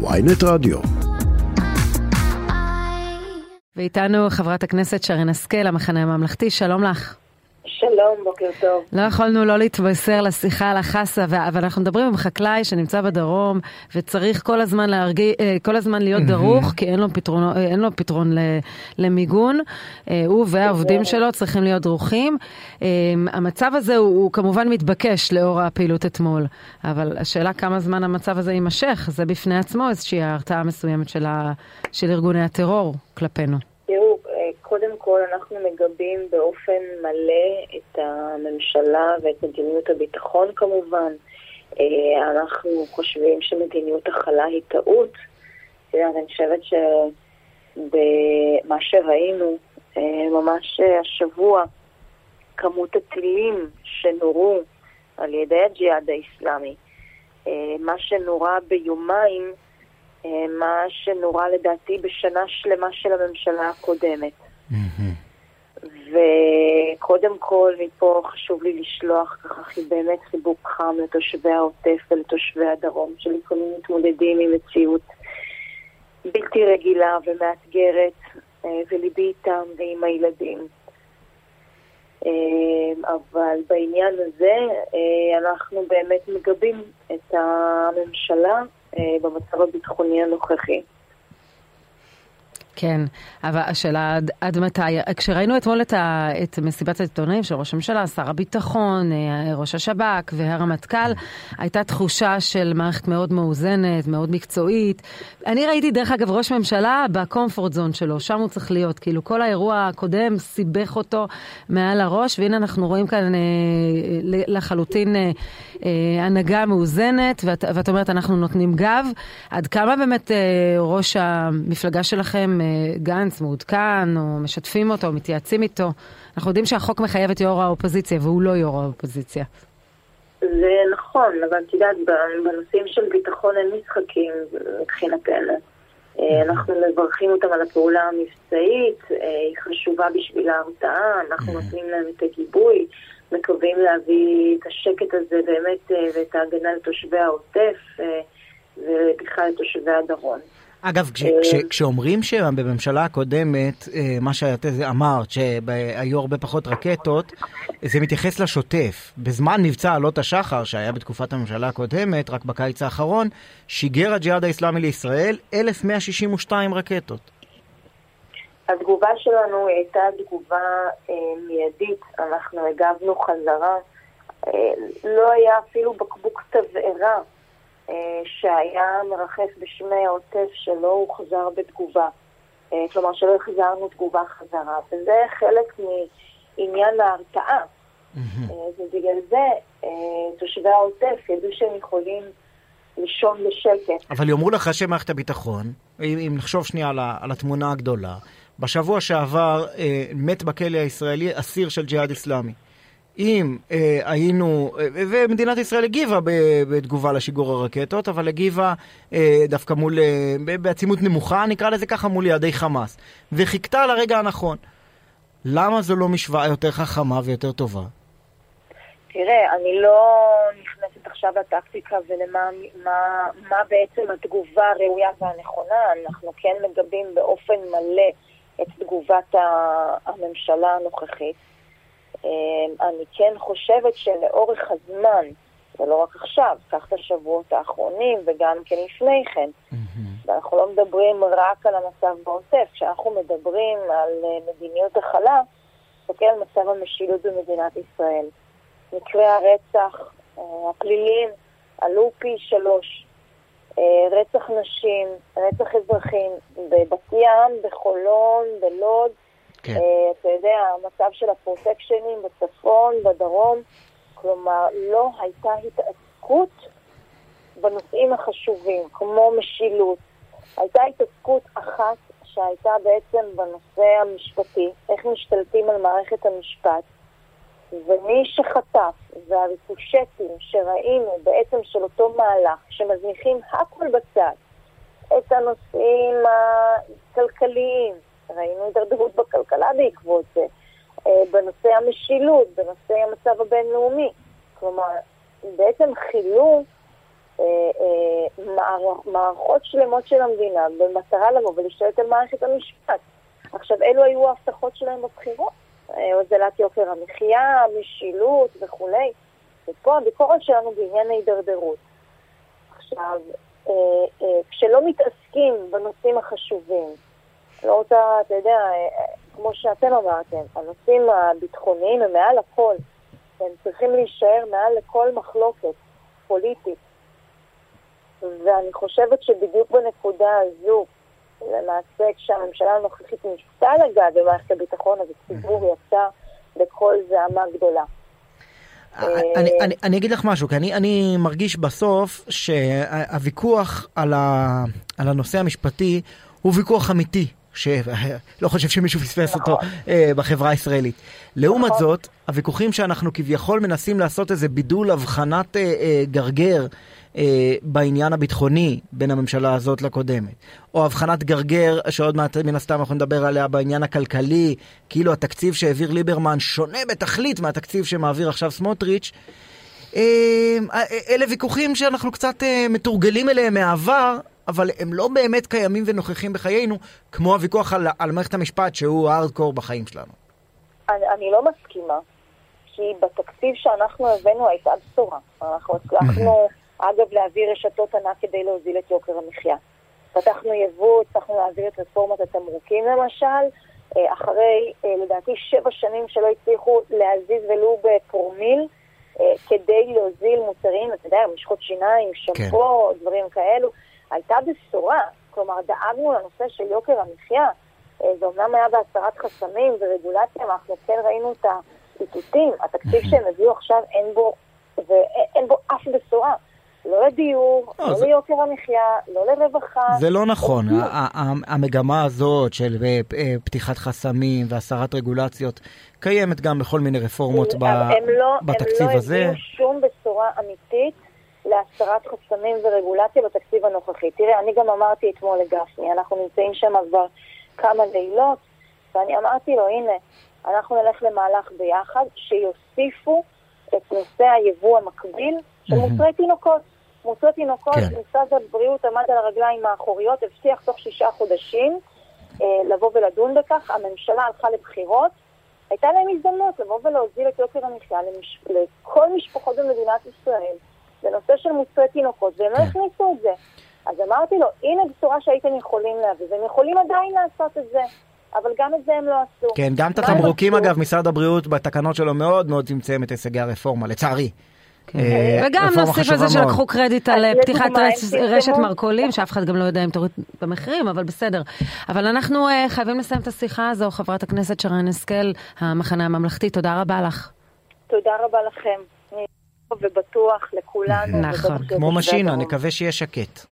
ויינט רדיו. ואיתנו חברת הכנסת שרן השכל, המחנה הממלכתי, שלום לך. שלום, בוקר טוב. לא יכולנו לא להתבשר לשיחה על החסה, אבל אנחנו מדברים עם חקלאי שנמצא בדרום, וצריך כל הזמן, להרגיע, כל הזמן להיות דרוך, כי אין לו פתרון, אין לו פתרון למיגון. הוא והעובדים שלו צריכים להיות דרוכים. המצב הזה הוא, הוא כמובן מתבקש לאור הפעילות אתמול, אבל השאלה כמה זמן המצב הזה יימשך, זה בפני עצמו איזושהי הרתעה מסוימת של, ה, של ארגוני הטרור כלפינו. קודם כל אנחנו מגבים באופן מלא את הממשלה ואת מדיניות הביטחון כמובן. אנחנו חושבים שמדיניות הכלה היא טעות. אני חושבת שבמה שראינו ממש השבוע, כמות הטילים שנורו על ידי הג'יהאד האיסלאמי, מה שנורה ביומיים, מה שנורה לדעתי בשנה שלמה של הממשלה הקודמת. וקודם כל, מפה חשוב לי לשלוח ככה באמת חיבוק חם לתושבי העוטף ולתושבי הדרום, שלפעמים מתמודדים עם מציאות בלתי רגילה ומאתגרת, וליבי איתם ועם הילדים. אבל בעניין הזה אנחנו באמת מגבים את הממשלה במצב הביטחוני הנוכחי. כן, אבל השאלה עד, עד מתי, כשראינו אתמול את, ה, את מסיבת העיתונאים של ראש הממשלה, שר הביטחון, ראש השב"כ והרמטכ"ל, הייתה תחושה של מערכת מאוד מאוזנת, מאוד מקצועית. אני ראיתי דרך אגב ראש ממשלה בקומפורט זון שלו, שם הוא צריך להיות, כאילו כל האירוע הקודם סיבך אותו מעל הראש, והנה אנחנו רואים כאן אה, לחלוטין אה, אה, הנהגה מאוזנת, ואת, ואת אומרת אנחנו נותנים גב. עד כמה באמת אה, ראש המפלגה שלכם גנץ מעודכן, או משתפים אותו, או מתייעצים איתו. אנחנו יודעים שהחוק מחייב את יו"ר האופוזיציה, והוא לא יו"ר האופוזיציה. זה נכון, אבל את יודעת, בנושאים של ביטחון אין משחקים מבחינתנו. אנחנו מברכים אותם על הפעולה המבצעית, היא חשובה בשביל ההרתעה, אנחנו נותנים להם את הגיבוי, מקווים להביא את השקט הזה באמת ואת ההגנה לתושבי העוטף ובכלל לתושבי הדרום. אגב, כש, כש, כשאומרים שבממשלה הקודמת, מה שאת אמרת, שהיו הרבה פחות רקטות, זה מתייחס לשוטף. בזמן מבצע עלות השחר, שהיה בתקופת הממשלה הקודמת, רק בקיץ האחרון, שיגר הג'יהאד האיסלאמי לישראל 1,162 רקטות. התגובה שלנו הייתה תגובה אה, מיידית, אנחנו הגבנו חזרה. אה, לא היה אפילו בקבוק תבערה. שהיה מרחף בשמי העוטף שלו, הוא חזר בתגובה. כלומר, שלא החזרנו תגובה חזרה. וזה חלק מעניין ההרתעה. ובגלל זה תושבי העוטף ידעו שהם יכולים לישון בשקט. אבל יאמרו לך שמערכת הביטחון, אם, אם נחשוב שנייה על, התמונה הגדולה, בשבוע שעבר אה, מת בכלא הישראלי אסיר של ג'יהאד אסלאמי. אם אה, היינו, אה, ומדינת ישראל הגיבה בתגובה לשיגור הרקטות, אבל הגיבה אה, דווקא מול, אה, בעצימות נמוכה, נקרא לזה ככה, מול יעדי חמאס, וחיכתה לרגע הנכון. למה זו לא משוואה יותר חכמה ויותר טובה? תראה, אני לא נכנסת עכשיו לטקטיקה ולמה מה, מה בעצם התגובה הראויה והנכונה. אנחנו כן מגבים באופן מלא את תגובת הממשלה הנוכחית. אני כן חושבת שלאורך הזמן, ולא רק עכשיו, קח את השבועות האחרונים וגם כן לפני כן, ואנחנו לא מדברים רק על המצב בעוטף, כשאנחנו מדברים על מדיניות הכלה, תסתכל על מצב המשילות במדינת ישראל. מקרי הרצח הפליליים עלו פי שלוש. רצח נשים, רצח אזרחים בבת ים, בחולון, בלוד, כן. Uh, אתה יודע, המצב של הפרוטקשנים בצפון, בדרום, כלומר, לא הייתה התעסקות בנושאים החשובים, כמו משילות. הייתה התעסקות אחת שהייתה בעצם בנושא המשפטי, איך משתלטים על מערכת המשפט, ומי שחטף והריקושטים שראינו בעצם של אותו מהלך, שמזניחים הכל בצד, את הנושאים הכלכליים, ראינו הידרדרות בכלכלה בעקבות זה, בנושא המשילות, בנושא המצב הבינלאומי. כלומר, בעצם חילו מערכות שלמות של המדינה במטרה לבוא ולהשתלט על מערכת המשפט. עכשיו, אלו היו ההבטחות שלהם בבחירות. הוזלת יוקר המחיה, משילות וכולי. ופה הביקורת שלנו בעניין ההידרדרות. עכשיו, אה, אה, כשלא מתעסקים בנושאים החשובים, לא רוצה, אתה יודע, אה, כמו שאתם אמרתם, הנושאים הביטחוניים הם מעל הכל, הם צריכים להישאר מעל לכל מחלוקת פוליטית. ואני חושבת שבדיוק בנקודה הזו, למעשה כשהממשלה הנוכחית ניסתה לגעת במערכת הביטחון, אז הציבור יצא בקול זעמה גדולה. אני, אני, אני אגיד לך משהו, כי אני, אני מרגיש בסוף שהוויכוח על, ה, על הנושא המשפטי הוא ויכוח אמיתי. שלא חושב שמישהו פספס אותו נכון. אה, בחברה הישראלית. לעומת נכון. זאת, הוויכוחים שאנחנו כביכול מנסים לעשות איזה בידול הבחנת אה, אה, גרגר אה, בעניין הביטחוני בין הממשלה הזאת לקודמת, או הבחנת גרגר שעוד מעט מן הסתם אנחנו נדבר עליה בעניין הכלכלי, כאילו התקציב שהעביר ליברמן שונה בתכלית מהתקציב שמעביר עכשיו סמוטריץ'. אה, אה, אלה ויכוחים שאנחנו קצת מתורגלים אליהם מהעבר, אבל הם לא באמת קיימים ונוכחים בחיינו, כמו הוויכוח על, על מערכת המשפט שהוא הארדקור בחיים שלנו. אני, אני לא מסכימה, כי בתקציב שאנחנו הבאנו הייתה בשורה. אנחנו הצלחנו, אגב, להביא רשתות ענק כדי להוזיל את יוקר המחיה. פתחנו יבוא, הצלחנו להעביר את רפורמת התמרוקים למשל, אה, אחרי אה, לדעתי שבע שנים שלא הצליחו להזיז ולו בפרומיל. אה, כדי להוזיל מוצרים, אתה יודע, משחות שיניים, שמפו, כן. דברים כאלו. הייתה בשורה, כלומר דאגנו לנושא של יוקר המחיה. אה, זה אומנם היה בהסרת חסמים ורגולציה, אבל אנחנו כן ראינו את האיתותים. התקציב שהם הביאו עכשיו אין בו, ואין בו אף בשורה. לא לדיור, לא, לא זה... ליוקר המחיה, לא לרווחה. זה לא נכון. המגמה הזאת של אה, פתיחת חסמים והסרת רגולציות קיימת גם בכל מיני רפורמות ב... לא, בתקציב הם לא הזה. הם לא הביאו שום בשורה אמיתית להסרת חסמים ורגולציה בתקציב הנוכחי. תראה, אני גם אמרתי אתמול לגפני, אנחנו נמצאים שם כבר כמה לילות, ואני אמרתי לו, הנה, אנחנו נלך למהלך ביחד, שיוסיפו את נושא היבוא המקביל של מוצרי תינוקות. מוצרי תינוקות, כן. משרד הבריאות עמד על הרגליים האחוריות, הבטיח תוך שישה חודשים אה, לבוא ולדון בכך. הממשלה הלכה לבחירות, הייתה להם הזדמנות לבוא ולהוזיל את יוקר המחיה למש... לכל משפחות במדינת ישראל. בנושא של מוצרי תינוקות, והם לא כן. הכניסו את זה. אז אמרתי לו, הנה בשורה שהייתם יכולים להביא, והם יכולים עדיין לעשות את זה. אבל גם את זה הם לא עשו. כן, גם את התמרוקים אגב, משרד הבריאות בתקנות שלו מאוד מאוד צמצם את הישגי הרפורמה, לצערי. כן. אה, וגם נוסיף לזה שלקחו קרדיט על פתיחת רשת מרכולים, שאף אחד גם לא יודע אם תוריד במחירים, אבל בסדר. אבל אנחנו אה, חייבים לסיים את השיחה הזו, חברת הכנסת שרן השכל, המחנה הממלכתי, תודה רבה לך. תודה רבה לכם. ובטוח לכולנו. נכון. כמו משינה, נקווה שיהיה שקט.